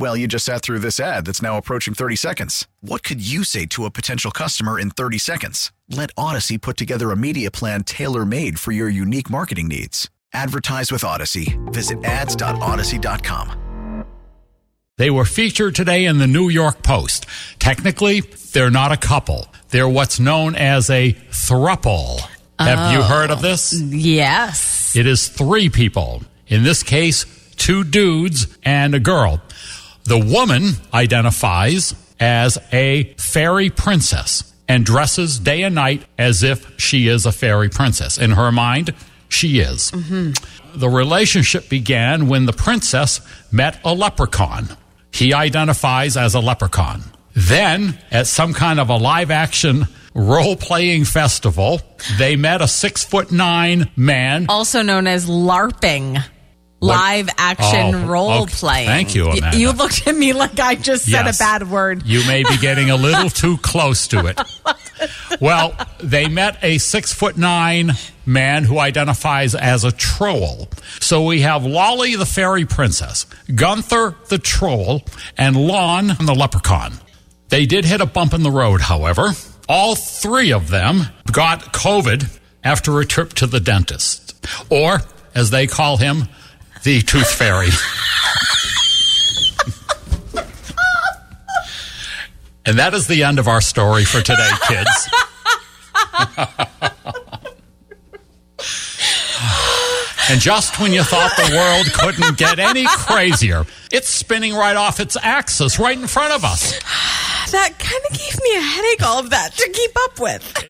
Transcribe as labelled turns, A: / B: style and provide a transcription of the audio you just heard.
A: Well, you just sat through this ad that's now approaching 30 seconds. What could you say to a potential customer in 30 seconds? Let Odyssey put together a media plan tailor made for your unique marketing needs. Advertise with Odyssey. Visit ads.odyssey.com.
B: They were featured today in the New York Post. Technically, they're not a couple. They're what's known as a thruple. Have you oh. heard of this?
C: Yes.
B: It is three people. In this case, two dudes and a girl. The woman identifies as a fairy princess and dresses day and night as if she is a fairy princess. In her mind, she is. Mm-hmm. The relationship began when the princess met a leprechaun. He identifies as a leprechaun. Then, at some kind of a live action role playing festival, they met a six foot nine man.
C: Also known as LARPing. Live action
B: Oh,
C: role
B: okay.
C: playing.
B: Thank you, Amanda.
C: You looked at me like I just said
B: Yes.
C: a bad word.
B: You may be getting a little too close to it. Well, they met a six foot nine man who identifies as a troll. So we have Lolly the fairy princess, Gunther the troll, and Lon the leprechaun. They did hit a bump in the road, however. All three of them got COVID after a trip to the dentist, or as they call him, the tooth fairy. And that is the end of our story for today, kids. and just when you thought the world couldn't get any crazier, it's spinning right off its axis right in front of us.
C: That kind of gave me a headache, all of that to keep up with.